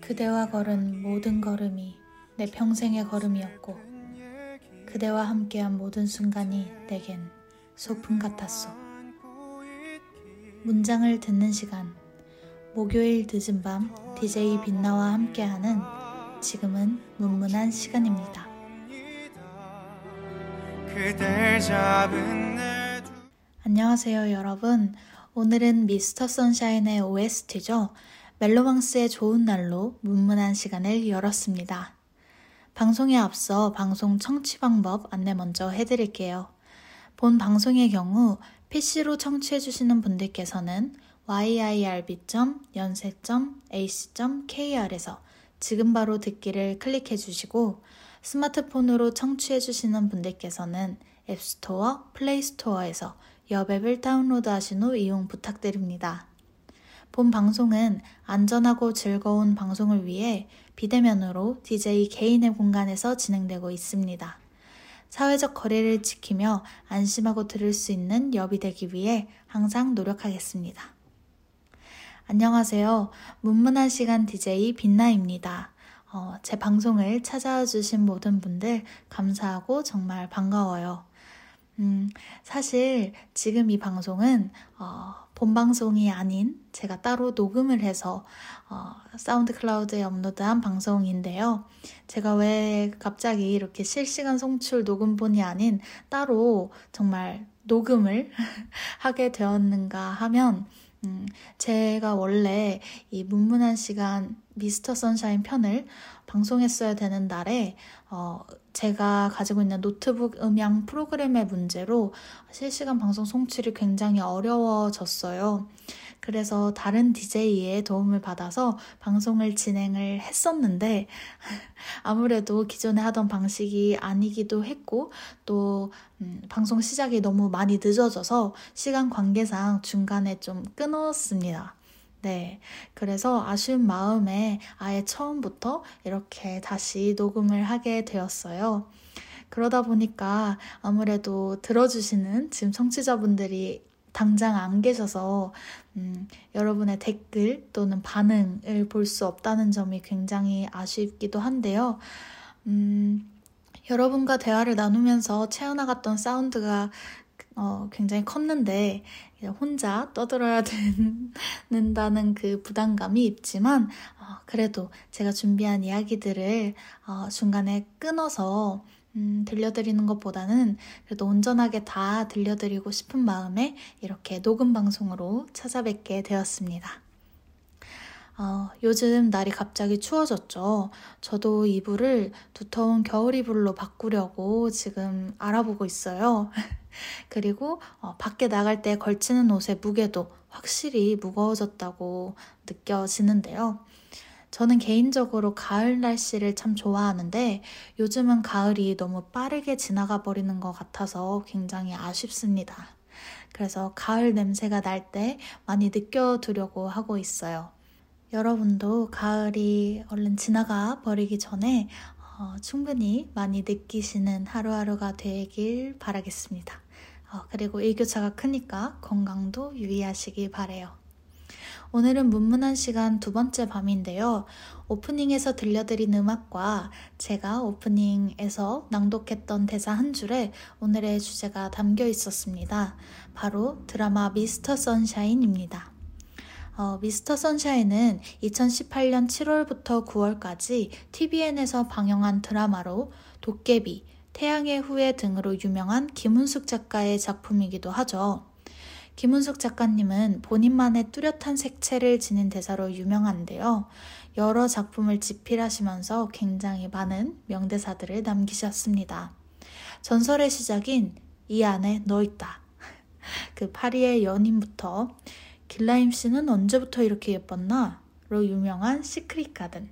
그대와 걸은 모든 걸음이 내 평생의 걸음이었고 그대와 함께한 모든 순간이 내겐 소풍 같았소. 문장을 듣는 시간 목요일 늦은 밤 DJ 빛나와 함께하는 지금은 문문한 시간입니다. 안녕하세요 여러분. 오늘은 미스터 선샤인의 OST죠. 멜로망스의 좋은 날로 문문한 시간을 열었습니다. 방송에 앞서 방송 청취 방법 안내 먼저 해드릴게요. 본 방송의 경우 PC로 청취해주시는 분들께서는 yirb.연세.ac.kr에서 지금 바로 듣기를 클릭해 주시고 스마트폰으로 청취해 주시는 분들께서는 앱스토어, 플레이스토어에서 여앱을 다운로드 하신 후 이용 부탁드립니다. 본 방송은 안전하고 즐거운 방송을 위해 비대면으로 DJ 개인의 공간에서 진행되고 있습니다. 사회적 거리를 지키며 안심하고 들을 수 있는 여비 되기 위해 항상 노력하겠습니다. 안녕하세요. 문문한 시간 DJ 빛나입니다. 어, 제 방송을 찾아와 주신 모든 분들 감사하고 정말 반가워요. 음, 사실 지금 이 방송은 어, 본 방송이 아닌 제가 따로 녹음을 해서 어, SoundCloud에 업로드한 방송인데요. 제가 왜 갑자기 이렇게 실시간 송출 녹음본이 아닌 따로 정말 녹음을 하게 되었는가 하면 음, 제가 원래 이 문문한 시간 미스터 선샤인 편을 방송했어야 되는 날에 어, 제가 가지고 있는 노트북 음향 프로그램의 문제로 실시간 방송 송출이 굉장히 어려워졌어요. 그래서 다른 DJ의 도움을 받아서 방송을 진행을 했었는데 아무래도 기존에 하던 방식이 아니기도 했고 또 음, 방송 시작이 너무 많이 늦어져서 시간 관계상 중간에 좀 끊었습니다. 네. 그래서 아쉬운 마음에 아예 처음부터 이렇게 다시 녹음을 하게 되었어요. 그러다 보니까 아무래도 들어주시는 지금 청취자분들이 당장 안 계셔서 음, 여러분의 댓글 또는 반응을 볼 수 없다는 점이 굉장히 아쉽기도 한데요. 음, 여러분과 대화를 나누면서 채워나갔던 사운드가 어, 굉장히 컸는데 혼자 떠들어야 된다는 그 부담감이 있지만 어, 그래도 제가 준비한 이야기들을 어, 중간에 끊어서 음, 들려드리는 것보다는 그래도 온전하게 다 들려드리고 싶은 마음에 이렇게 녹음 방송으로 찾아뵙게 되었습니다. 어, 요즘 날이 갑자기 추워졌죠. 저도 이불을 두터운 겨울 이불로 바꾸려고 지금 알아보고 있어요. 그리고 어, 밖에 나갈 때 걸치는 옷의 무게도 확실히 무거워졌다고 느껴지는데요. 저는 개인적으로 가을 날씨를 참 좋아하는데 요즘은 가을이 너무 빠르게 지나가 버리는 것 같아서 굉장히 아쉽습니다. 그래서 가을 냄새가 날 때 많이 느껴두려고 하고 있어요. 여러분도 가을이 얼른 지나가 버리기 전에 어, 충분히 많이 느끼시는 하루하루가 되길 바라겠습니다. 어, 그리고 일교차가 크니까 건강도 유의하시기 바래요. 오늘은 문문한 시간 두 번째 밤인데요. 오프닝에서 들려드린 음악과 제가 오프닝에서 낭독했던 대사 한 줄에 오늘의 주제가 담겨 있었습니다. 바로 드라마 미스터 선샤인입니다. 어, 미스터 선샤인은 2018년 7월부터 9월까지 TVN에서 방영한 드라마로 도깨비, 태양의 후예 등으로 유명한 김은숙 작가의 작품이기도 하죠. 김은숙 작가님은 본인만의 뚜렷한 색채를 지닌 대사로 유명한데요. 여러 작품을 집필하시면서 굉장히 많은 명대사들을 남기셨습니다. 전설의 시작인 이 안에 너 있다. 그 파리의 연인부터 길라임 씨는 언제부터 이렇게 예뻤나? 로 유명한 시크릿 가든.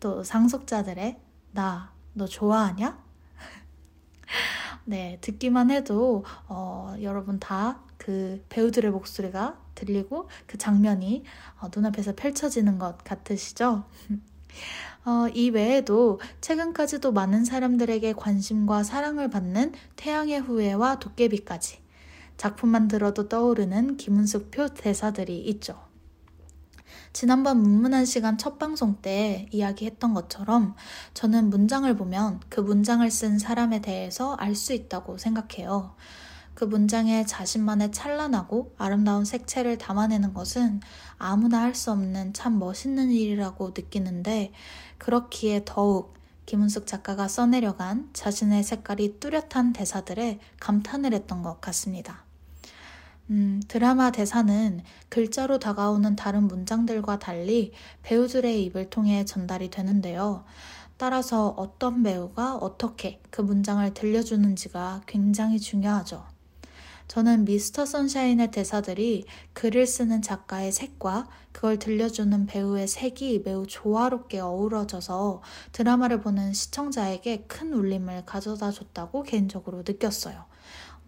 또 상속자들의 나, 너 좋아하냐? 네, 듣기만 해도 어, 여러분 다 그 배우들의 목소리가 들리고 그 장면이 어, 눈앞에서 펼쳐지는 것 같으시죠? 어, 이 외에도 최근까지도 많은 사람들에게 관심과 사랑을 받는 태양의 후예와 도깨비까지 작품만 들어도 떠오르는 김은숙 표 대사들이 있죠. 지난번 문문한 시간 첫 방송 때 이야기했던 것처럼 저는 문장을 보면 그 문장을 쓴 사람에 대해서 알 수 있다고 생각해요. 그 문장에 자신만의 찬란하고 아름다운 색채를 담아내는 것은 아무나 할 수 없는 참 멋있는 일이라고 느끼는데 그렇기에 더욱 김은숙 작가가 써내려간 자신의 색깔이 뚜렷한 대사들에 감탄을 했던 것 같습니다. 음, 드라마 대사는 글자로 다가오는 다른 문장들과 달리 배우들의 입을 통해 전달이 되는데요. 따라서 어떤 배우가 어떻게 그 문장을 들려주는지가 굉장히 중요하죠. 저는 미스터 선샤인의 대사들이 글을 쓰는 작가의 색과 그걸 들려주는 배우의 색이 매우 조화롭게 어우러져서 드라마를 보는 시청자에게 큰 울림을 가져다 줬다고 개인적으로 느꼈어요.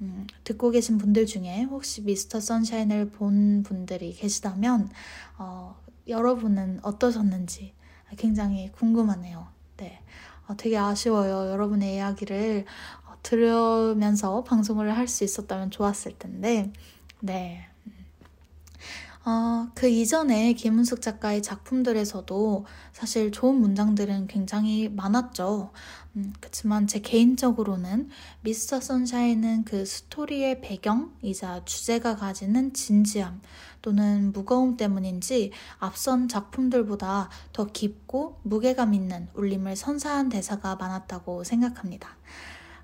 음, 듣고 계신 분들 중에 혹시 미스터 선샤인을 본 분들이 계시다면 어, 여러분은 어떠셨는지 굉장히 궁금하네요. 네, 어, 되게 아쉬워요. 여러분의 이야기를 어, 들으면서 방송을 할 수 있었다면 좋았을 텐데, 네. 어, 그 이전에 김은숙 작가의 작품들에서도 사실 좋은 문장들은 굉장히 많았죠. 음, 그렇지만 제 개인적으로는 미스터 선샤인은 그 스토리의 배경이자 주제가 가지는 진지함 또는 무거움 때문인지 앞선 작품들보다 더 깊고 무게감 있는 울림을 선사한 대사가 많았다고 생각합니다.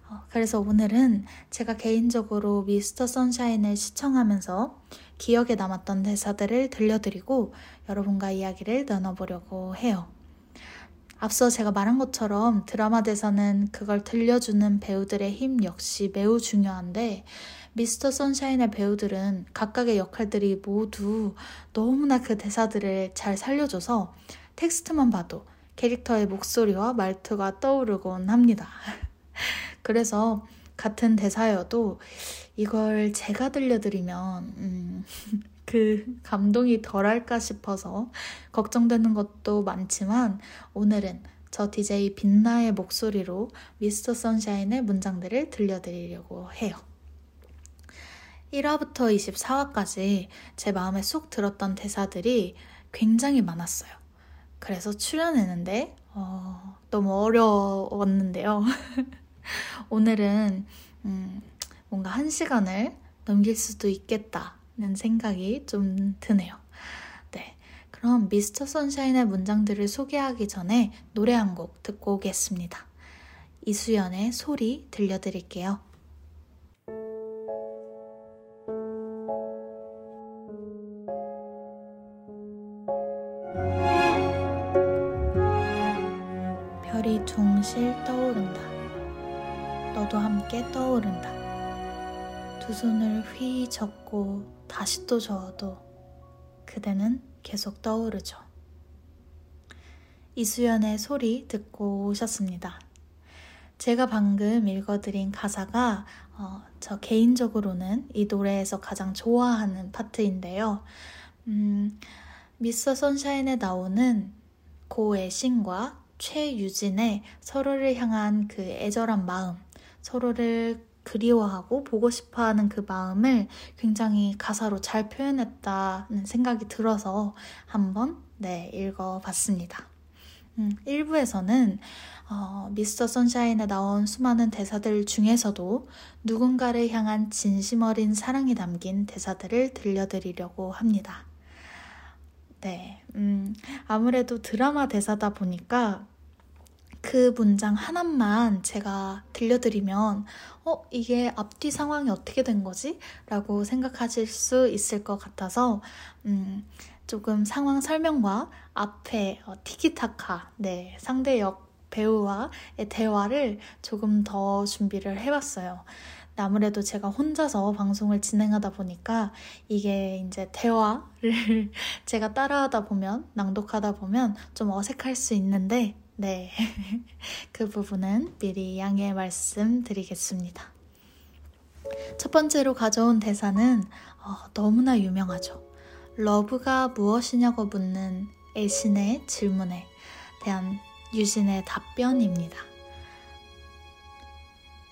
어, 그래서 오늘은 제가 개인적으로 미스터 선샤인을 시청하면서 기억에 남았던 대사들을 들려드리고 여러분과 이야기를 나눠보려고 해요. 앞서 제가 말한 것처럼 드라마 대사는 그걸 들려주는 배우들의 힘 역시 매우 중요한데 미스터 선샤인의 배우들은 각각의 역할들이 모두 너무나 그 대사들을 잘 살려줘서 텍스트만 봐도 캐릭터의 목소리와 말투가 떠오르곤 합니다. 그래서 같은 대사여도 이걸 제가 들려드리면 음, 그 감동이 덜할까 싶어서 걱정되는 것도 많지만 오늘은 저 DJ 빛나의 목소리로 미스터 선샤인의 문장들을 들려드리려고 해요. 1화부터 24화까지 제 마음에 쏙 들었던 대사들이 굉장히 많았어요. 그래서 출연했는데 어, 너무 어려웠는데요. 오늘은 음, 뭔가 한 시간을 넘길 수도 있겠다 는 생각이 좀 드네요. 네. 그럼 미스터 선샤인의 문장들을 소개하기 전에 노래 한 곡 듣고 오겠습니다. 이수연의 소리 들려드릴게요. 별이 둥실 떠오른다. 너도 함께 떠오른다. 두 손을 휘 접고 다시 또 저어도 그대는 계속 떠오르죠. 이수연의 소리 듣고 오셨습니다. 제가 방금 읽어드린 가사가 어, 저 개인적으로는 이 노래에서 가장 좋아하는 파트인데요. 음, 미스터 선샤인에 나오는 고애신과 최유진의 서로를 향한 그 애절한 마음, 서로를 그리워하고 보고 싶어 하는 그 마음을 굉장히 가사로 잘 표현했다는 생각이 들어서 한번 네, 읽어봤습니다. 음, 1부에서는 어, 미스터 선샤인에 나온 수많은 대사들 중에서도 누군가를 향한 진심 어린 사랑이 담긴 대사들을 들려드리려고 합니다. 네, 음, 아무래도 드라마 대사다 보니까 그 문장 하나만 제가 들려드리면, 어, 이게 앞뒤 상황이 어떻게 된 거지? 라고 생각하실 수 있을 것 같아서, 음, 조금 상황 설명과 앞에 어, 티키타카, 네, 상대 역 배우와의 대화를 조금 더 준비를 해봤어요. 아무래도 제가 혼자서 방송을 진행하다 보니까 이게 이제 대화를 제가 따라하다 보면, 낭독하다 보면 좀 어색할 수 있는데, 네. 그 부분은 미리 양해 말씀드리겠습니다. 첫 번째로 가져온 대사는 어, 너무나 유명하죠. love가 무엇이냐고 묻는 애신의 질문에 대한 유진의 답변입니다.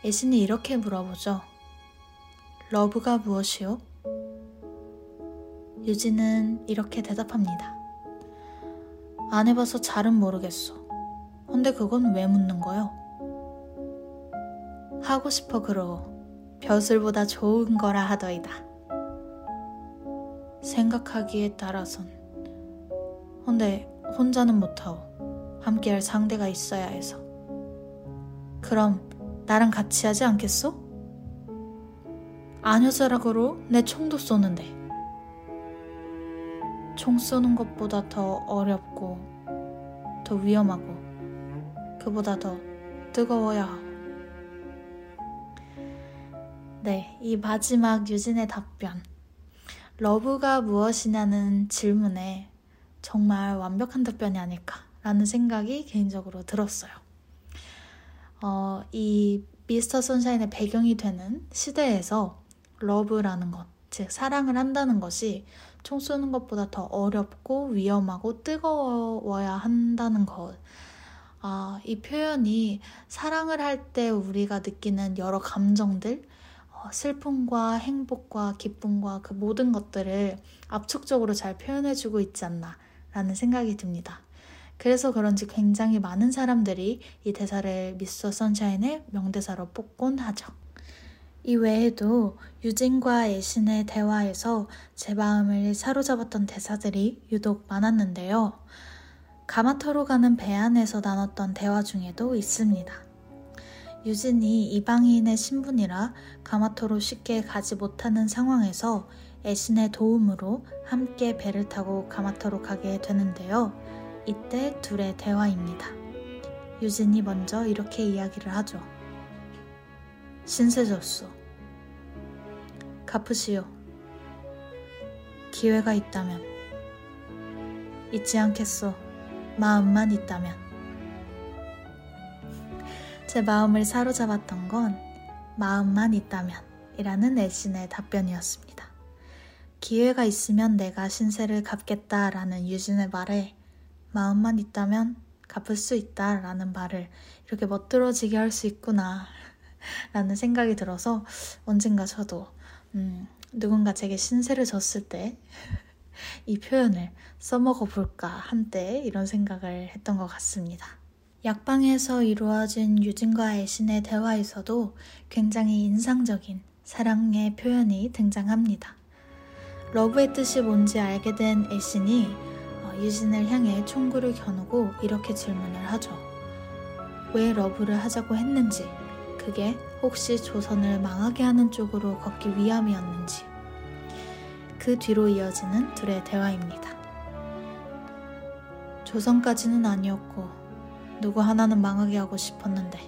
애신이 이렇게 물어보죠. love가 무엇이요? 유진은 이렇게 대답합니다. 안 해봐서 잘은 모르겠어. 근데 그건 왜 묻는 거요? 하고 싶어 그러. 벼슬보다 좋은 거라 하더이다. 생각하기에 따라선. 근데 혼자는 못하오. 함께할 상대가 있어야 해서. 그럼 나랑 같이 하지 않겠소? 아녀자락으로 내 총도 쏘는데. 총 쏘는 것보다 더 어렵고 더 위험하고 그보다 더 뜨거워야. 네, 이 마지막 유진의 답변. love가 무엇이냐는 질문에 정말 완벽한 답변이 아닐까라는 생각이 개인적으로 들었어요. 어, 이 미스터 선샤인의 배경이 되는 시대에서 러브라는 것, 즉 사랑을 한다는 것이 총 쏘는 것보다 더 어렵고 위험하고 뜨거워야 한다는 것. 아, 이 표현이 사랑을 할 때 우리가 느끼는 여러 감정들, 슬픔과 행복과 기쁨과 그 모든 것들을 압축적으로 잘 표현해주고 있지 않나라는 생각이 듭니다. 그래서 그런지 굉장히 많은 사람들이 이 대사를 미스터 선샤인의 명대사로 뽑곤 하죠. 이 외에도 유진과 애신의 대화에서 제 마음을 사로잡았던 대사들이 유독 많았는데요. 가마터로 가는 배 안에서 나눴던 대화 중에도 있습니다. 유진이 이방인의 신분이라 가마토로 쉽게 가지 못하는 상황에서 애신의 도움으로 함께 배를 타고 가마토로 가게 되는데요. 이때 둘의 대화입니다. 유진이 먼저 이렇게 이야기를 하죠. 신세 졌소. 갚으시오. 기회가 있다면. 잊지 않겠소. 마음만 있다면. 제 마음을 사로잡았던 건 마음만 있다면 이라는 애신의 답변이었습니다. 기회가 있으면 내가 신세를 갚겠다라는 유진의 말에 마음만 있다면 갚을 수 있다라는 말을 이렇게 멋들어지게 할 수 있구나 라는 생각이 들어서 언젠가 저도 음, 누군가 제게 신세를 졌을 때 이 표현을 써먹어 볼까 한때 이런 생각을 했던 것 같습니다. 약방에서 이루어진 유진과 애신의 대화에서도 굉장히 인상적인 사랑의 표현이 등장합니다. love의 뜻이 뭔지 알게 된 애신이 어, 유진을 향해 총구를 겨누고 이렇게 질문을 하죠. 왜 love를 하자고 했는지, 그게 혹시 조선을 망하게 하는 쪽으로 걷기 위함이었는지, 그 뒤로 이어지는 둘의 대화입니다. 조선까지는 아니었고, 누구 하나는 망하게 하고 싶었는데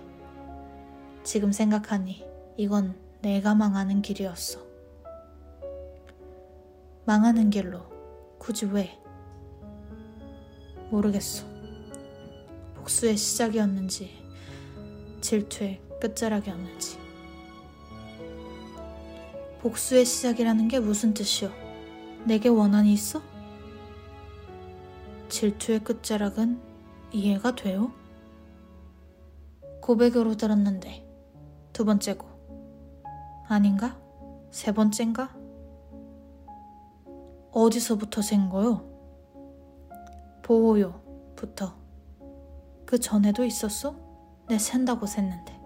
지금 생각하니 이건 내가 망하는 길이었어. 망하는 길로 굳이 왜? 모르겠어. 복수의 시작이었는지 질투의 끝자락이었는지 복수의 시작이라는 게 무슨 뜻이오? 내게 원한이 있어? 질투의 끝자락은 이해가 돼요? 고백으로 들었는데 두 번째고 아닌가? 세 번째인가? 어디서부터 센 거요? 보호요부터 그 전에도 있었어? 내 샌다고 샜는데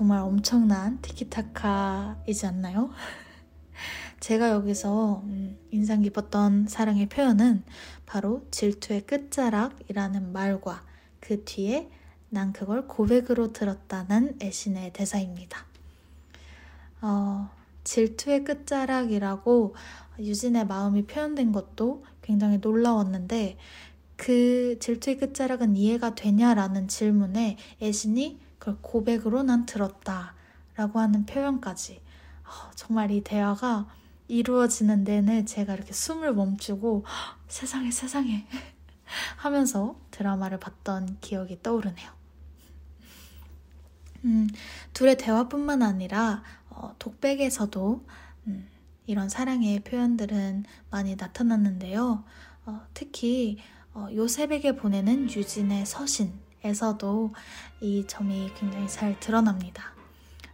정말 엄청난 티키타카이지 않나요? 제가 여기서 음, 인상 깊었던 사랑의 표현은 바로 질투의 끝자락이라는 말과 그 뒤에 난 그걸 고백으로 들었다는 애신의 대사입니다. 어, 질투의 끝자락이라고 유진의 마음이 표현된 것도 굉장히 놀라웠는데 그 질투의 끝자락은 이해가 되냐라는 질문에 애신이 그걸 고백으로 난 들었다 라고 하는 표현까지 어, 정말 이 대화가 이루어지는 내내 제가 이렇게 숨을 멈추고 세상에 세상에 하면서 드라마를 봤던 기억이 떠오르네요. 음, 둘의 대화뿐만 아니라 어, 독백에서도 음, 이런 사랑의 표현들은 많이 나타났는데요. 어, 특히 어, 요셉에게 보내는 유진의 서신 에서도 이 점이 굉장히 잘 드러납니다.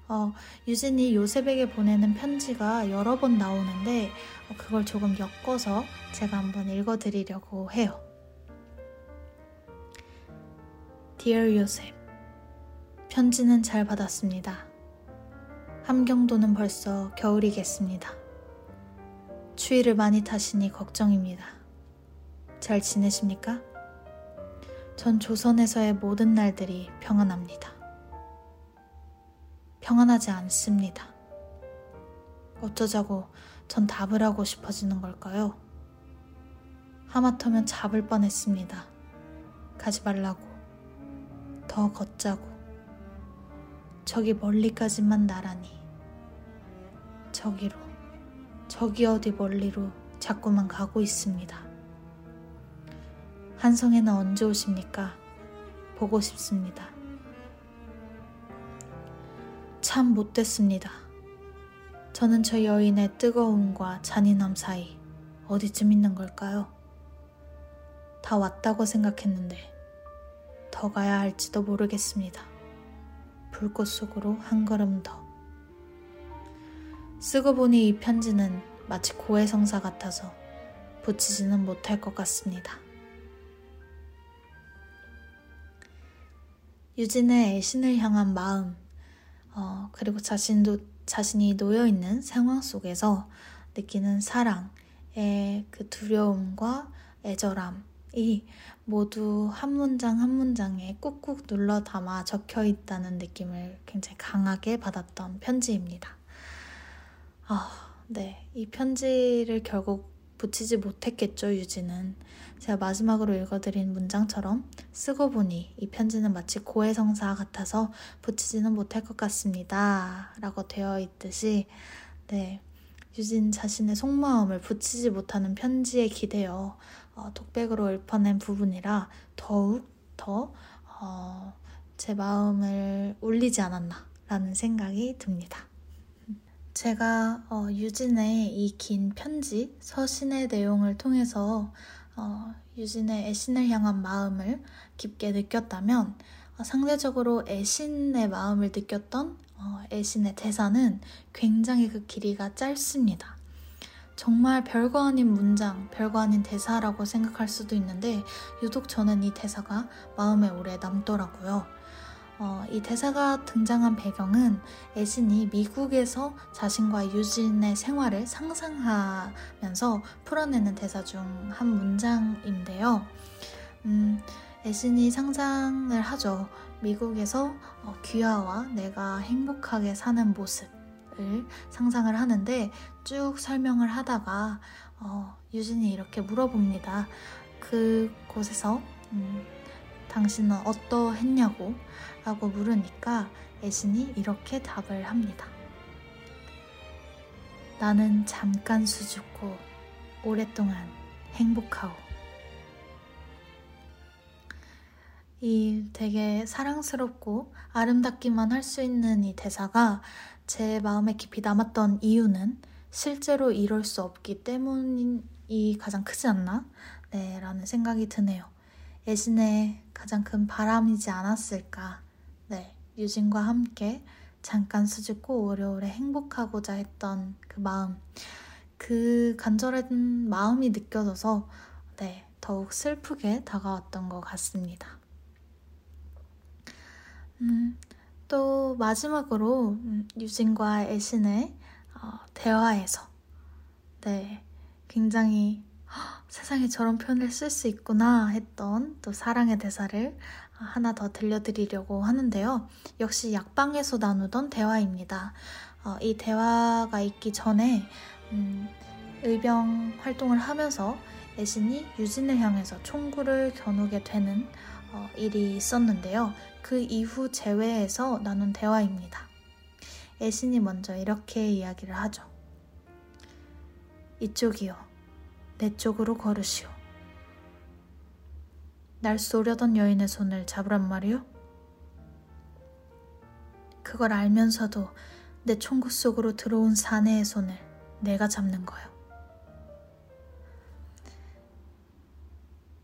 어, 유진이 요셉에게 보내는 편지가 여러 번 나오는데 어, 그걸 조금 엮어서 제가 한번 읽어드리려고 해요. Dear 요셉, 편지는 잘 받았습니다. 함경도는 벌써 겨울이겠습니다. 추위를 많이 타시니 걱정입니다. 잘 지내십니까? 전 조선에서의 모든 날들이 평안합니다. 평안하지 않습니다. 어쩌자고 전 답을 하고 싶어지는 걸까요? 하마터면 잡을 뻔했습니다. 가지 말라고. 더 걷자고. 저기 멀리까지만 나라니. 저기로, 저기 어디 멀리로 자꾸만 가고 있습니다. 한성에는 언제 오십니까? 보고 싶습니다. 참 못됐습니다. 저는 저 여인의 뜨거움과 잔인함 사이 어디쯤 있는 걸까요? 다 왔다고 생각했는데 더 가야 할지도 모르겠습니다. 불꽃 속으로 한 걸음 더. 쓰고 보니 이 편지는 마치 고해성사 같아서 붙이지는 못할 것 같습니다. 유진의 애신을 향한 마음, 어, 그리고 자신도, 자신이 놓여있는 상황 속에서 느끼는 사랑의 그 두려움과 애절함이 모두 한 문장 한 문장에 꾹꾹 눌러 담아 적혀 있다는 느낌을 굉장히 강하게 받았던 편지입니다. 아, 네. 이 편지를 결국 붙이지 못했겠죠, 유진은. 제가 마지막으로 읽어드린 문장처럼 쓰고 보니 이 편지는 마치 고해성사 같아서 붙이지는 못할 것 같습니다. 라고 되어 있듯이, 네. 유진 자신의 속마음을 붙이지 못하는 편지에 기대어 어, 독백으로 읊어낸 부분이라 더욱 더, 어, 제 마음을 울리지 않았나라는 생각이 듭니다. 제가 어, 유진의 이 긴 편지, 서신의 내용을 통해서 어, 유진의 애신을 향한 마음을 깊게 느꼈다면 어, 상대적으로 애신의 마음을 느꼈던 어, 애신의 대사는 굉장히 그 길이가 짧습니다. 정말 별거 아닌 문장, 별거 아닌 대사라고 생각할 수도 있는데 유독 저는 이 대사가 마음에 오래 남더라고요. 어, 이 대사가 등장한 배경은 애신이 미국에서 자신과 유진의 생활을 상상하면서 풀어내는 대사 중 한 문장인데요. 음, 애신이 상상을 하죠. 미국에서 어, 귀하와 내가 행복하게 사는 모습을 상상을 하는데 쭉 설명을 하다가 어, 유진이 이렇게 물어봅니다. 그곳에서 음, 당신은 어떠했냐고 라고 물으니까 애신이 이렇게 답을 합니다. 나는 잠깐 수줍고 오랫동안 행복하오. 이 되게 사랑스럽고 아름답기만 할 수 있는 이 대사가 제 마음에 깊이 남았던 이유는 실제로 이럴 수 없기 때문이 가장 크지 않나? 네, 라는 생각이 드네요. 애신의 가장 큰 바람이지 않았을까. 네, 유진과 함께 잠깐 수줍고 오래오래 행복하고자 했던 그 마음, 그 간절한 마음이 느껴져서 네, 더욱 슬프게 다가왔던 것 같습니다. 음, 또 마지막으로 음, 유진과 애신의 어, 대화에서 네, 굉장히 세상에 저런 표현을 쓸 수 있구나 했던 또 사랑의 대사를 하나 더 들려드리려고 하는데요. 역시 약방에서 나누던 대화입니다. 어, 이 대화가 있기 전에 음, 의병 활동을 하면서 애신이 유진을 향해서 총구를 겨누게 되는 어, 일이 있었는데요. 그 이후 재회에서 나눈 대화입니다. 애신이 먼저 이렇게 이야기를 하죠. 이쪽이요. 내 쪽으로 걸으시오. 날 쏘려던 여인의 손을 잡으란 말이오? 그걸 알면서도 내 총구 속으로 들어온 사내의 손을 내가 잡는 거요.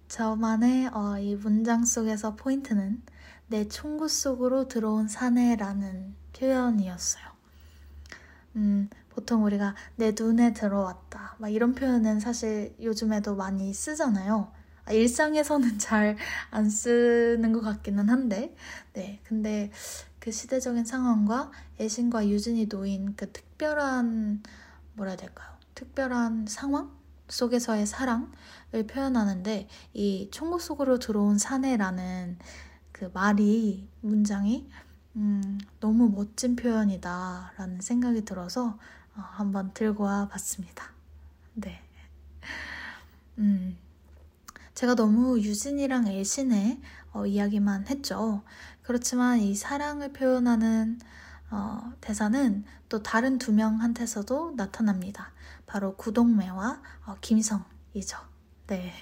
저만의 어, 이 문장 속에서 포인트는 내 총구 속으로 들어온 사내라는 표현이었어요. 음, 보통 우리가 내 눈에 들어왔다. 막 이런 표현은 사실 요즘에도 많이 쓰잖아요. 아, 일상에서는 잘 안 쓰는 것 같기는 한데, 네. 근데 그 시대적인 상황과 애신과 유진이 놓인 그 특별한, 뭐라 해야 될까요? 특별한 상황 속에서의 사랑을 표현하는데, 이 총국 속으로 들어온 사내라는 그 말이, 문장이, 음, 너무 멋진 표현이다라는 생각이 들어서 어, 한번 들고 와 봤습니다. 네. 음, 제가 너무 유진이랑 애신의 어, 이야기만 했죠. 그렇지만 이 사랑을 표현하는 어, 대사는 또 다른 두 명한테서도 나타납니다. 바로 구동매와 어, 김성이죠. 네.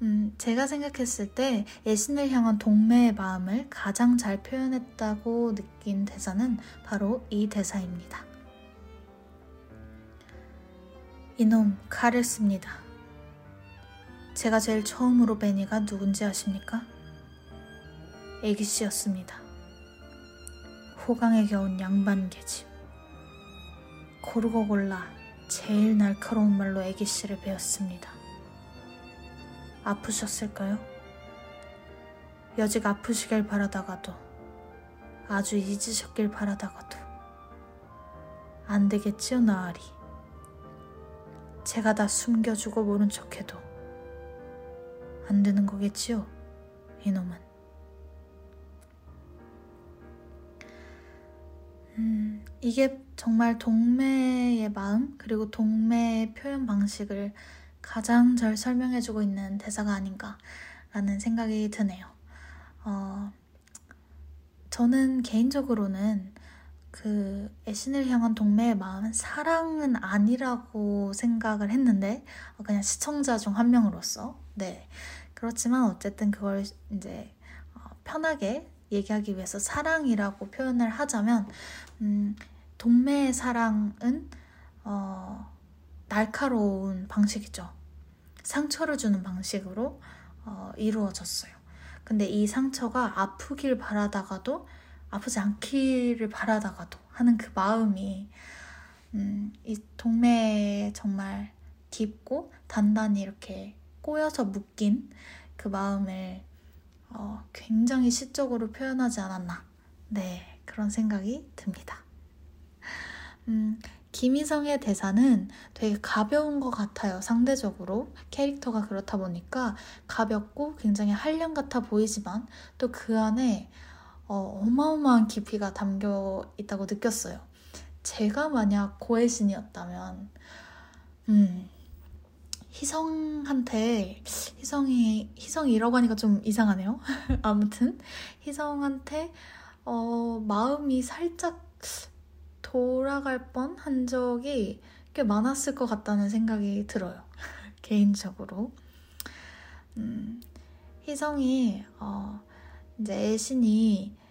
음, 제가 생각했을 때 애신을 향한 동매의 마음을 가장 잘 표현했다고 느낀 대사는 바로 이 대사입니다. 이놈 칼을 씁니다. 제가 제일 처음으로 뵈니가 누군지 아십니까? 애기씨였습니다. 호강에 겨운 양반 계집. 고르고 골라 제일 날카로운 말로 애기씨를 배웠습니다. 아프셨을까요? 여직 아프시길 바라다가도 아주 잊으셨길 바라다가도 안 되겠지요, 나으리. 제가 다 숨겨주고 모른 척해도 안 되는 거겠지요, 이놈은. 음, 이게 정말 동매의 마음, 그리고 동매의 표현 방식을 가장 잘 설명해주고 있는 대사가 아닌가라는 생각이 드네요. 어, 저는 개인적으로는 그 애신을 향한 동매의 마음은 사랑은 아니라고 생각을 했는데 어, 그냥 시청자 중 한 명으로서 네 그렇지만 어쨌든 그걸 이제 어, 편하게 얘기하기 위해서 사랑이라고 표현을 하자면 음, 동매의 사랑은 어, 날카로운 방식이죠. 상처를 주는 방식으로 어, 이루어졌어요. 근데 이 상처가 아프길 바라다가도 아프지 않기를 바라다가도 하는 그 마음이 음, 이 동매에 정말 깊고 단단히 이렇게 꼬여서 묶인 그 마음을 어, 굉장히 시적으로 표현하지 않았나. 네, 그런 생각이 듭니다. 음, 김희성의 대사는 되게 가벼운 것 같아요, 상대적으로. 캐릭터가 그렇다 보니까 가볍고 굉장히 한량 같아 보이지만 또 그 안에 어, 마어마한 깊이가 담겨 있다고 느꼈어요. 제가 만약 고혜신이었다면, 음, 희성한테, 희성이, 희성이라고 하니까 좀 이상하네요. 아무튼, 희성한테, 어, 마음이 살짝 돌아갈 뻔 한 적이 꽤 많았을 것 같다는 생각이 들어요. 개인적으로. 음, 희성이, 어, 이제 애신이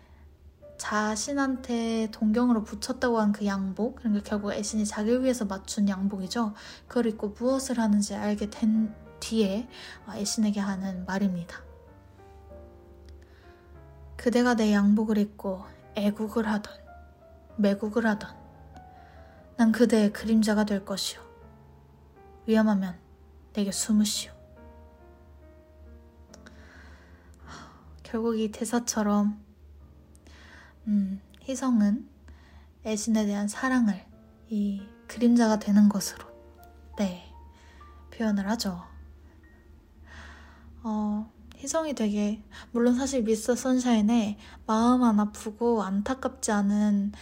자신한테 동경으로 붙였다고 한 그 양복, 그러니까 결국 애신이 자기를 위해서 맞춘 양복이죠. 그걸 입고 무엇을 하는지 알게 된 뒤에 어, 애신에게 하는 말입니다. 그대가 내 양복을 입고 애국을 하던, 매국을 하던, 난 그대의 그림자가 될 것이오. 위험하면 내게 숨으시오. 결국 이 대사처럼 음, 희성은 애신에 대한 사랑을 이 그림자가 되는 것으로 네 표현을 하죠. 어, 희성이 되게 물론 사실 미스터 선샤인에 마음 안 아프고 안타깝지 않은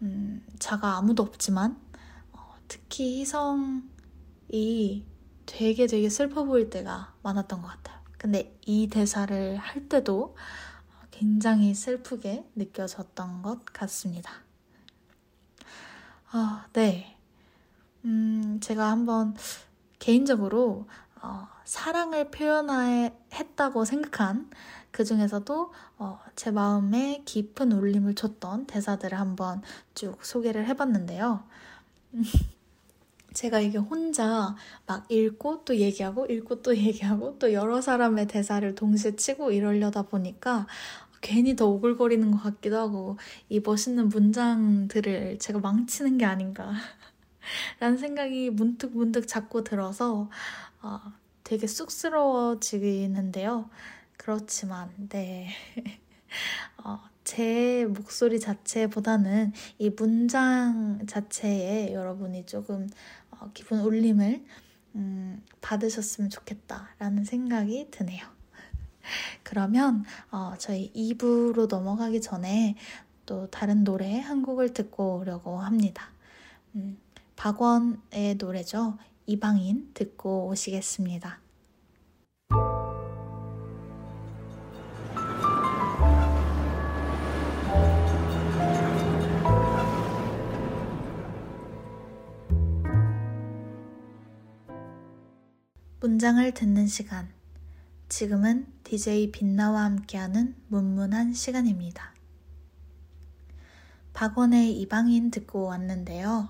음, 자가 아무도 없지만 어, 특히 희성이 되게 되게 슬퍼 보일 때가 많았던 것 같아요. 근데 이 대사를 할 때도 굉장히 슬프게 느껴졌던 것 같습니다. 아, 네. 음, 제가 한번 개인적으로 어, 사랑을 표현했다고 생각한 그 중에서도 어, 제 마음에 깊은 울림을 줬던 대사들을 한번 쭉 소개를 해봤는데요. 제가 이게 혼자 막 읽고 또 얘기하고 읽고 또 얘기하고 또 여러 사람의 대사를 동시에 치고 이러려다 보니까 괜히 더 오글거리는 것 같기도 하고 이 멋있는 문장들을 제가 망치는 게 아닌가 라는 생각이 문득 문득 자꾸 들어서 어, 되게 쑥스러워지는데요. 그렇지만 네 어, 제 목소리 자체보다는 이 문장 자체에 여러분이 조금 어, 기분 울림을 음, 받으셨으면 좋겠다라는 생각이 드네요. 그러면 어, 저희 2부로 넘어가기 전에 또 다른 노래 한 곡을 듣고 오려고 합니다. 음, 박원의 노래죠. 이방인 듣고 오시겠습니다. 문장을 듣는 시간. 지금은 DJ 빛나와 함께하는 문문한 시간입니다. 박원의 이방인 듣고 왔는데요.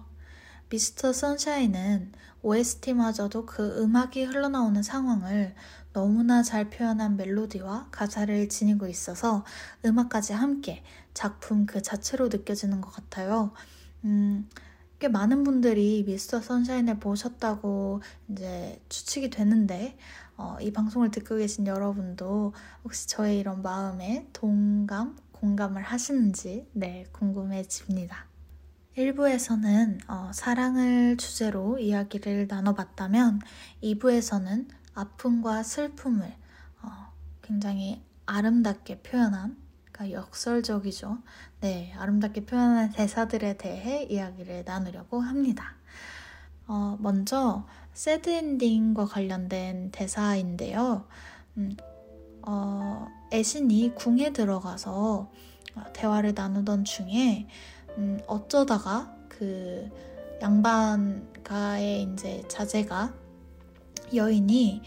미스터 선샤인은 OST마저도 그 음악이 흘러나오는 상황을 너무나 잘 표현한 멜로디와 가사를 지니고 있어서 음악까지 함께 작품 그 자체로 느껴지는 것 같아요. 음, 꽤 많은 분들이 미스터 선샤인을 보셨다고 이제 추측이 되는데 어, 이 방송을 듣고 계신 여러분도 혹시 저의 이런 마음에 동감, 공감을 하시는지 네 궁금해집니다. 1부에서는 어, 사랑을 주제로 이야기를 나눠봤다면 2부에서는 아픔과 슬픔을 어, 굉장히 아름답게 표현한 그러니까 역설적이죠. 네, 아름답게 표현한 대사들에 대해 이야기를 나누려고 합니다. 어, 먼저 새드 엔딩과 관련된 대사인데요. 음, 어, 애신이 궁에 들어가서 대화를 나누던 중에 음, 어쩌다가 그 양반가의 이제 자제가 여인이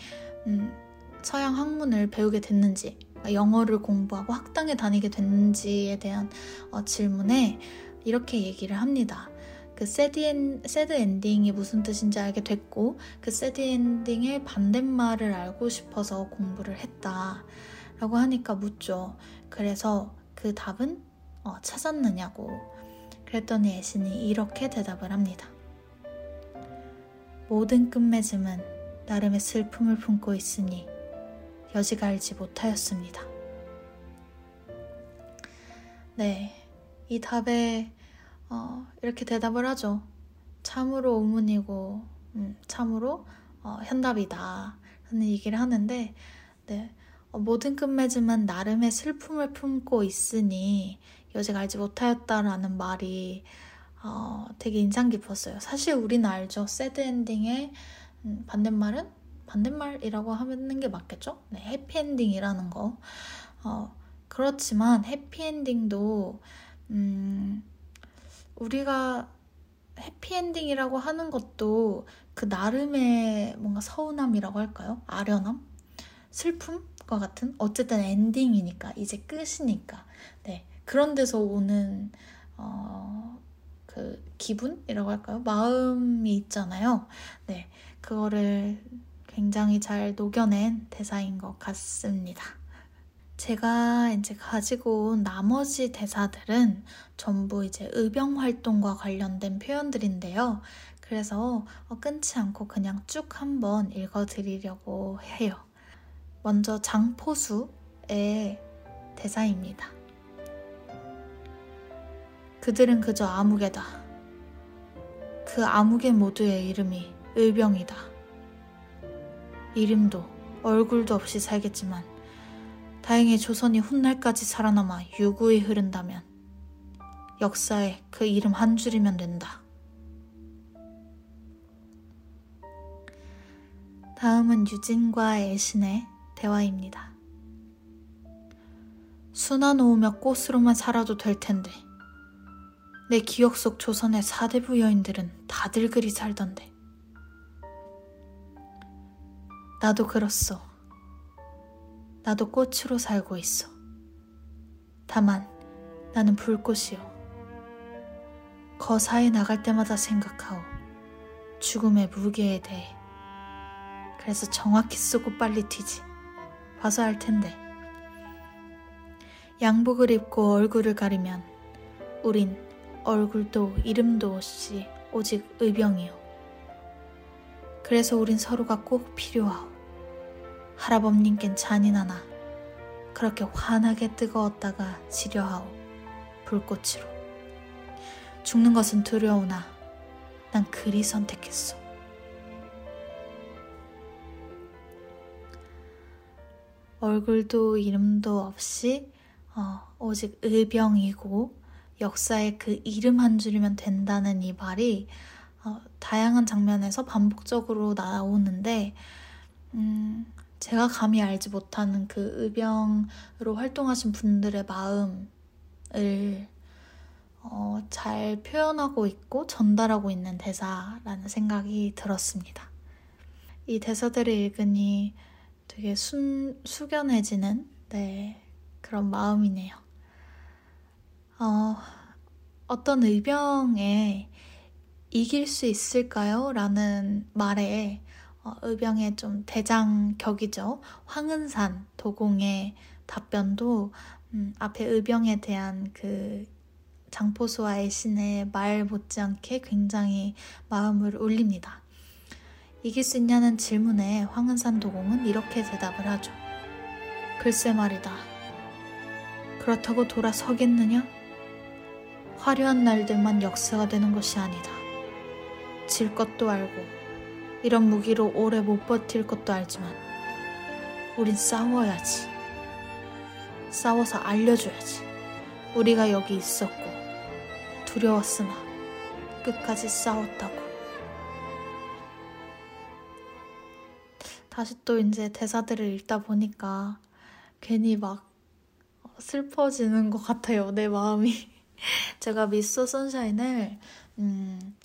음, 서양 학문을 배우게 됐는지 영어를 공부하고 학당에 다니게 됐는지에 대한 어, 질문에 이렇게 얘기를 합니다. 그 sad, en, sad ending이 무슨 뜻인지 알게 됐고 그 sad ending의 반대말을 알고 싶어서 공부를 했다 라고 하니까 묻죠. 그래서 그 답은 어, 찾았느냐고 그랬더니 애신이 이렇게 대답을 합니다. 모든 끝맺음은 나름의 슬픔을 품고 있으니 여지가 알지 못하였습니다. 네, 이 답에 어, 이렇게 대답을 하죠. 참으로 우문이고 음, 참으로 어, 현답이다 하는 얘기를 하는데 네, 어, 모든 끝맺음은 나름의 슬픔을 품고 있으니 여지가 알지 못하였다라는 말이 어, 되게 인상 깊었어요. 사실 우리는 알죠. 새드 엔딩의 음, 반대말은 반대말이라고 하는 게 맞겠죠? 네, 해피엔딩이라는 거. 어, 그렇지만 해피엔딩도, 음, 우리가 해피엔딩이라고 하는 것도 그 나름의 뭔가 서운함이라고 할까요? 아련함? 슬픔과 같은? 어쨌든 엔딩이니까, 이제 끝이니까. 네. 그런 데서 오는, 어, 그 기분이라고 할까요? 마음이 있잖아요. 네. 그거를 굉장히 잘 녹여낸 대사인 것 같습니다. 제가 이제 가지고 온 나머지 대사들은 전부 이제 의병 활동과 관련된 표현들인데요. 그래서 어, 끊지 않고 그냥 쭉 한번 읽어드리려고 해요. 먼저 장포수의 대사입니다. 그들은 그저 암흑개다. 그 암흑의 모두의 이름이 의병이다. 이름도 얼굴도 없이 살겠지만 다행히 조선이 훗날까지 살아남아 유구히 흐른다면 역사에 그 이름 한 줄이면 된다. 다음은 유진과 애신의 대화입니다. 수나 놓으며 꽃으로만 살아도 될 텐데 내 기억 속 조선의 사대부 여인들은 다들 그리 살던데 나도 그렇소. 나도 꽃으로 살고 있어. 다만 나는 불꽃이요. 거사에 나갈 때마다 생각하오. 죽음의 무게에 대해. 그래서 정확히 쓰고 빨리 튀지. 봐서 알 텐데. 양복을 입고 얼굴을 가리면 우린 얼굴도 이름도 없이 오직 의병이요. 그래서 우린 서로가 꼭 필요하오. 할아버님께는 잔인하나 그렇게 환하게 뜨거웠다가 지려하오. 불꽃으로. 죽는 것은 두려우나 난 그리 선택했어. 얼굴도 이름도 없이 어, 오직 의병이고 역사의 그 이름 한 줄이면 된다는 이 말이 어, 다양한 장면에서 반복적으로 나오는데 음, 제가 감히 알지 못하는 그 의병으로 활동하신 분들의 마음을 어, 잘 표현하고 있고 전달하고 있는 대사라는 생각이 들었습니다. 이 대사들을 읽으니 되게 순, 숙연해지는 네, 그런 마음이네요. 어, 어떤 의병에 이길 수 있을까요? 라는 말에 어, 의병의 좀 대장격이죠. 황은산 도공의 답변도 음, 앞에 의병에 대한 그 장포수와 애신의 말 못지않게 굉장히 마음을 울립니다. 이길 수 있냐는 질문에 황은산 도공은 이렇게 대답을 하죠. 글쎄 말이다. 그렇다고 돌아서겠느냐? 화려한 날들만 역사가 되는 것이 아니다. 질 것도 알고, 이런 무기로 오래 못 버틸 것도 알지만, 우린 싸워야지. 싸워서 알려줘야지. 우리가 여기 있었고, 두려웠으나, 끝까지 싸웠다고. 다시 또 이제 대사들을 읽다 보니까 괜히 막 슬퍼지는 것 같아요, 내 마음이. 제가 미스터 선샤인을, 음,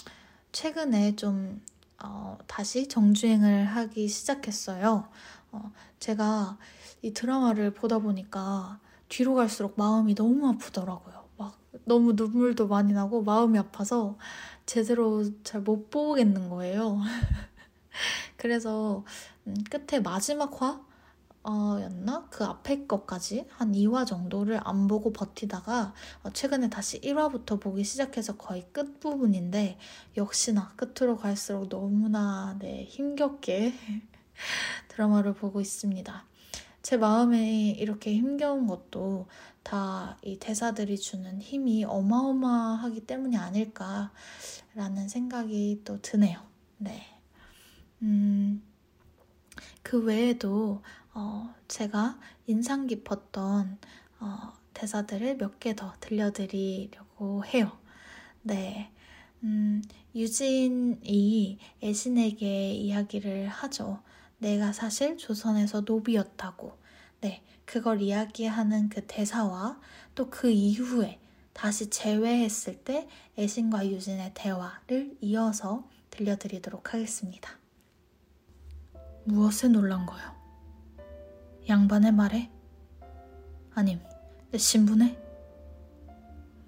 최근에 좀, 어, 다시 정주행을 하기 시작했어요. 어, 제가 이 드라마를 보다 보니까 뒤로 갈수록 마음이 너무 아프더라고요. 막 너무 눈물도 많이 나고 마음이 아파서 제대로 잘 못 보겠는 거예요. 그래서 음, 끝에 마지막 화 어, 였나? 그 앞에 것까지 한 2화 정도를 안 보고 버티다가 어, 최근에 다시 1화부터 보기 시작해서 거의 끝부분인데 역시나 끝으로 갈수록 너무나 네, 힘겹게 드라마를 보고 있습니다. 제 마음에 이렇게 힘겨운 것도 다 이 대사들이 주는 힘이 어마어마하기 때문이 아닐까라는 생각이 또 드네요. 네. 음, 그 외에도 어, 제가 인상 깊었던 어, 대사들을 몇 개 더 들려드리려고 해요. 네. 음, 유진이 애신에게 이야기를 하죠. 내가 사실 조선에서 노비였다고. 네. 그걸 이야기하는 그 대사와 또 그 이후에 다시 재회했을 때 애신과 유진의 대화를 이어서 들려드리도록 하겠습니다. 무엇에 놀란 거요? 양반의 말에? 아님, 내 신분에?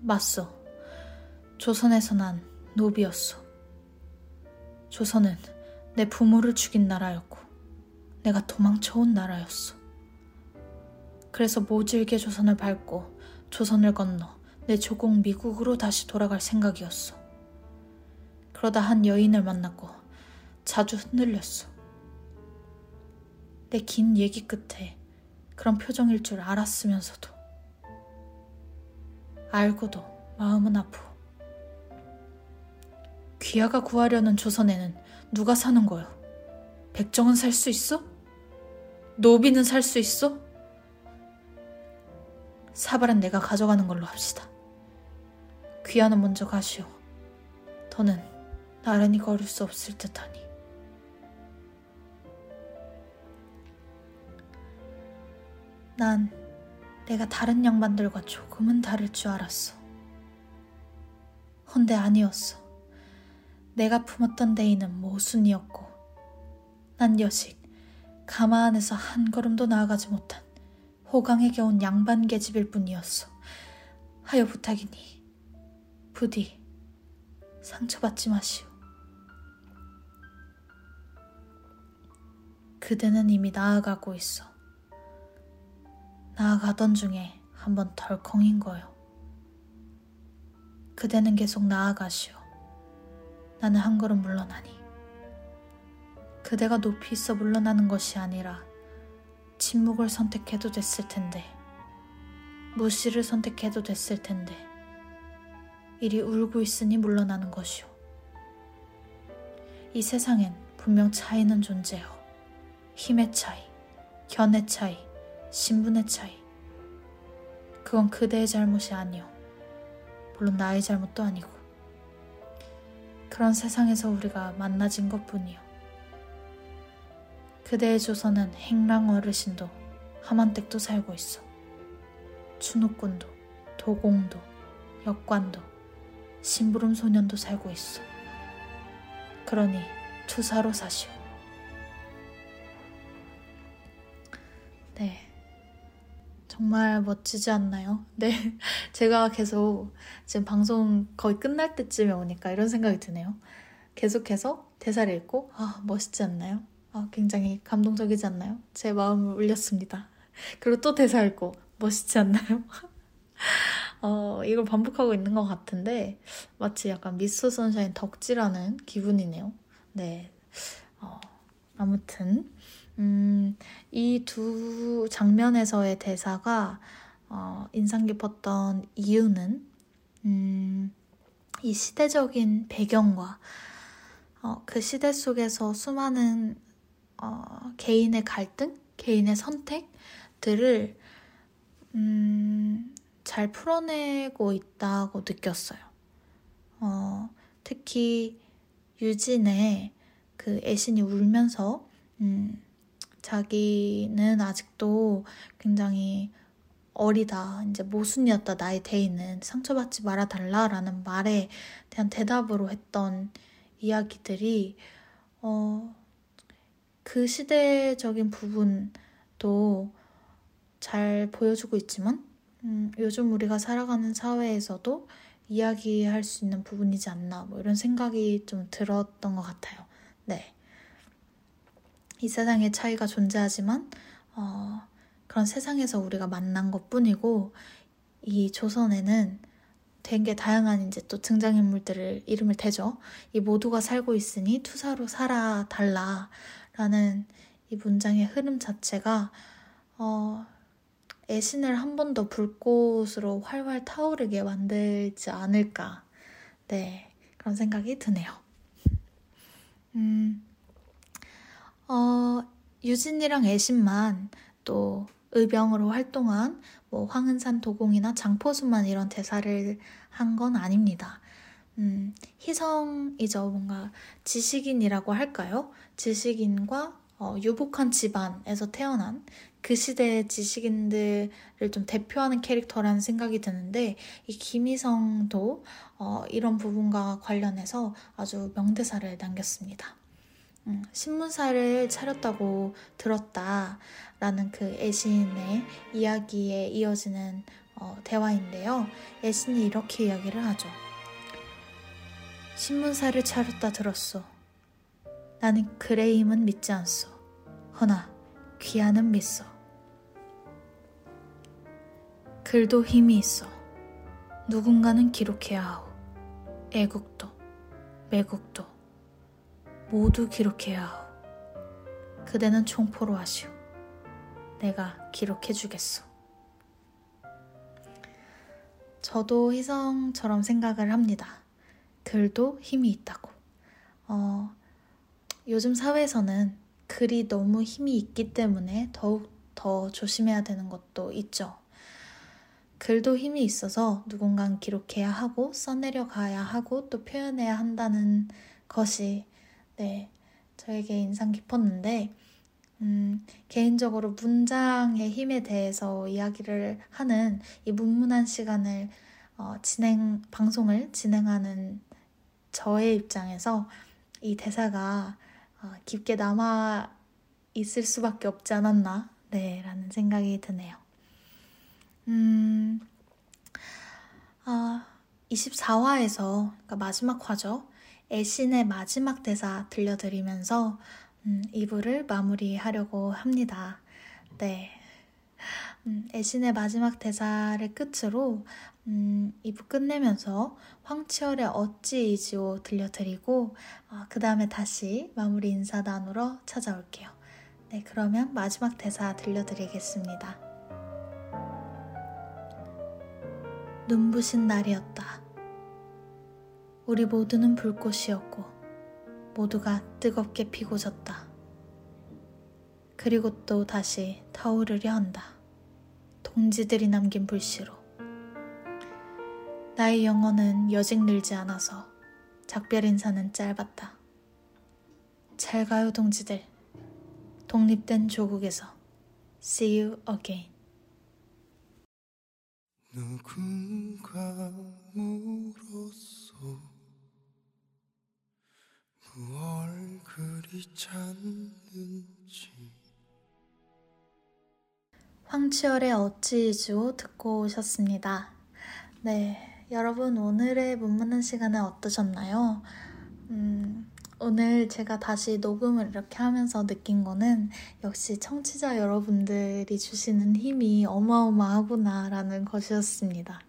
맞소. 조선에서 난 노비였소. 조선은 내 부모를 죽인 나라였고, 내가 도망쳐온 나라였소. 그래서 모질게 조선을 밟고 조선을 건너 내 조공 미국으로 다시 돌아갈 생각이었소. 그러다 한 여인을 만났고 자주 흔들렸소. 내 긴 얘기 끝에 그런 표정일 줄 알았으면서도 알고도 마음은 아프. 귀하가 구하려는 조선에는 누가 사는 거요? 백정은 살 수 있어? 노비는 살 수 있어? 사발은 내가 가져가는 걸로 합시다. 귀하는 먼저 가시오. 더는 나란히 걸을 수 없을 듯하니. 난 내가 다른 양반들과 조금은 다를 줄 알았어. 헌데 아니었어. 내가 품었던 대인은 모순이었고, 난 여식 가마 안에서 한 걸음도 나아가지 못한 호강에 겨운 양반 계집일 뿐이었어. 하여 부탁이니 부디 상처받지 마시오. 그대는 이미 나아가고 있어. 나아가던 중에 한번 덜컹인 거요. 그대는 계속 나아가시오. 나는 한 걸음 물러나니. 그대가 높이 있어 물러나는 것이 아니라 침묵을 선택해도 됐을 텐데, 무시를 선택해도 됐을 텐데, 이리 울고 있으니 물러나는 것이오. 이 세상엔 분명 차이는 존재요. 힘의 차이, 견의 차이, 신분의 차이. 그건 그대의 잘못이 아니오. 물론 나의 잘못도 아니고. 그런 세상에서 우리가 만나진 것 뿐이요. 그대의 조선은 행랑 어르신도 하만댁도 살고 있어. 추노꾼도, 도공도, 역관도, 심부름 소년도 살고 있어. 그러니 투사로 사시오. 네. 정말 멋지지 않나요? 네. 제가 계속 지금 방송 거의 끝날 때쯤에 오니까 이런 생각이 드네요. 계속해서 대사를 읽고, 아, 멋있지 않나요? 아, 굉장히 감동적이지 않나요? 제 마음을 울렸습니다. 그리고 또 대사 읽고, 멋있지 않나요? 어, 이걸 반복하고 있는 것 같은데, 마치 약간 미스 선샤인 덕질하는 기분이네요. 네. 어, 아무튼, 음, 이 두 장면에서의 대사가, 어, 인상 깊었던 이유는, 음, 이 시대적인 배경과, 어, 그 시대 속에서 수많은, 어, 개인의 갈등, 개인의 선택들을, 음, 잘 풀어내고 있다고 느꼈어요. 어, 특히 유진의 그 애신이 울면서 음, 자기는 아직도 굉장히 어리다, 이제 모순이었다, 나의 대인은 상처받지 말아달라라는 말에 대한 대답으로 했던 이야기들이, 어, 그 시대적인 부분도 잘 보여주고 있지만, 음, 요즘 우리가 살아가는 사회에서도 이야기할 수 있는 부분이지 않나 뭐 이런 생각이 좀 들었던 것 같아요. 네. 이 세상에 차이가 존재하지만 어, 그런 세상에서 우리가 만난 것 뿐이고 이 조선에는 되게 다양한 이제 또 등장인물들을 이름을 대죠. 이 모두가 살고 있으니 투사로 살아 달라 라는 이 문장의 흐름 자체가 어, 애신을 한 번 더 불꽃으로 활활 타오르게 만들지 않을까. 네, 그런 생각이 드네요. 음, 어, 유진이랑 애신만 또 의병으로 활동한 뭐 황은산 도공이나 장포수만 이런 대사를 한 건 아닙니다. 음, 희성이죠. 뭔가 지식인이라고 할까요? 지식인과 어, 유복한 집안에서 태어난 그 시대의 지식인들을 좀 대표하는 캐릭터라는 생각이 드는데 이 김희성도 어, 이런 부분과 관련해서 아주 명대사를 남겼습니다. 음, 신문사를 차렸다고 들었다 라는 그 애신의 이야기에 이어지는 어, 대화인데요. 애신이 이렇게 이야기를 하죠. 신문사를 차렸다 들었소. 나는 그레임은 믿지 않소. 허나 귀하는 믿소. 글도 힘이 있어. 누군가는 기록해야 하오. 애국도, 매국도 모두 기록해야 하오. 그대는 총포로 하시오. 내가 기록해 주겠소. 저도 희성처럼 생각을 합니다. 글도 힘이 있다고. 어, 요즘 사회에서는 글이 너무 힘이 있기 때문에 더욱 더 조심해야 되는 것도 있죠. 글도 힘이 있어서 누군가 기록해야 하고 써내려 가야 하고 또 표현해야 한다는 것이 네, 저에게 인상 깊었는데 음, 개인적으로 문장의 힘에 대해서 이야기를 하는 이 문문한 시간을 어, 진행 방송을 진행하는 저의 입장에서 이 대사가 어, 깊게 남아 있을 수밖에 없지 않았나, 네, 라는 생각이 드네요. 음, 아, 24화에서, 그러니까 마지막 화죠. 애신의 마지막 대사 들려드리면서, 음, 2부를 마무리하려고 합니다. 네. 음, 애신의 마지막 대사를 끝으로 음, 2부 끝내면서 황치열의 어찌이지오 들려드리고 어, 그 다음에 다시 마무리 인사 나누러 찾아올게요. 네, 그러면 마지막 대사 들려드리겠습니다. 눈부신 날이었다. 우리 모두는 불꽃이었고 모두가 뜨겁게 피고 졌다. 그리고 또 다시 타오르려 한다. 동지들이 남긴 불씨로. 나의 영혼은 여직 늘지 않아서 작별 인사는 짧았다. 잘 가요, 동지들. 독립된 조국에서. See you again. 누군가 찾는지. 황치열의 어찌이죠 듣고 오셨습니다. 네. 여러분 오늘의 문문한 시간은 어떠셨나요? 음, 오늘 제가 다시 녹음을 이렇게 하면서 느낀 거는 역시 청취자 여러분들이 주시는 힘이 어마어마하구나라는 것이었습니다.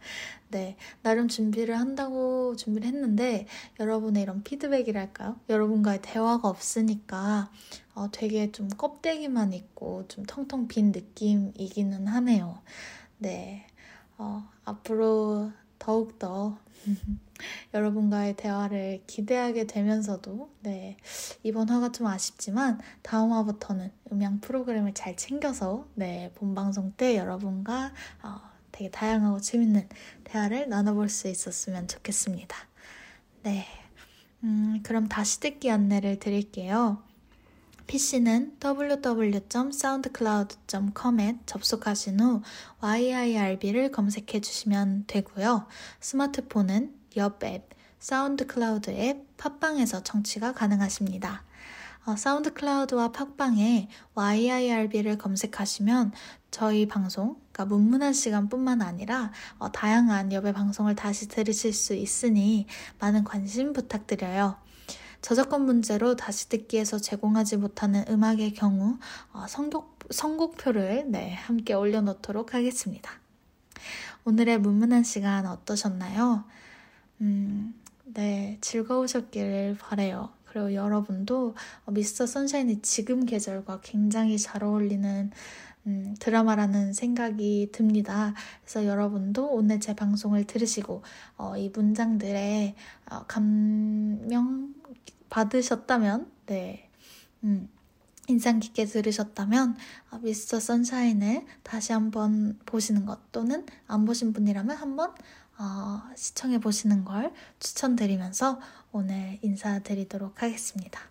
네, 나름 준비를 한다고 준비를 했는데 여러분의 이런 피드백이랄까요? 여러분과의 대화가 없으니까 어, 되게 좀 껍데기만 있고 좀 텅텅 빈 느낌이기는 하네요. 네, 어, 앞으로 더욱더 여러분과의 대화를 기대하게 되면서도 네 이번 화가 좀 아쉽지만 다음 화부터는 음향 프로그램을 잘 챙겨서 네 본 방송 때 여러분과 어, 되게 다양하고 재밌는 대화를 나눠볼 수 있었으면 좋겠습니다. 네, 음, 그럼 다시 듣기 안내를 드릴게요. PC는 www.soundcloud.com에 접속하신 후 YIRB를 검색해 주시면 되고요. 스마트폰은 옆 앱, 사운드클라우드 앱, 팟빵에서 청취가 가능하십니다. 어, 사운드클라우드와 팟빵에 YIRB를 검색하시면 저희 방송, 그러니까 문문한 시간뿐만 아니라 어, 다양한 여배 방송을 다시 들으실 수 있으니 많은 관심 부탁드려요. 저작권 문제로 다시 듣기에서 제공하지 못하는 음악의 경우 어, 선곡, 선곡표를 네, 함께 올려놓도록 하겠습니다. 오늘의 문문한 시간 어떠셨나요? 음, 네, 즐거우셨기를 바래요. 그리고 여러분도 어, 미스터 선샤인이 지금 계절과 굉장히 잘 어울리는 음, 드라마라는 생각이 듭니다. 그래서 여러분도 오늘 제 방송을 들으시고 어, 이 문장들의 어, 감명 받으셨다면, 네, 음, 인상 깊게 들으셨다면 어, 미스터 선샤인을 다시 한번 보시는 것 또는 안 보신 분이라면 한번 어, 시청해 보시는 걸 추천드리면서 오늘 인사드리도록 하겠습니다.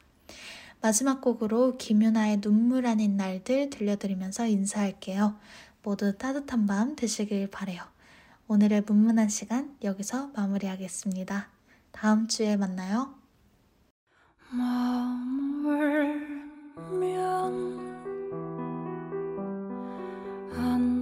마지막 곡으로 김윤아의 눈물 아닌 날들 들려드리면서 인사할게요. 모두 따뜻한 밤 되시길 바래요. 오늘의 문문한 시간 여기서 마무리하겠습니다. 다음 주에 만나요. 머물면 안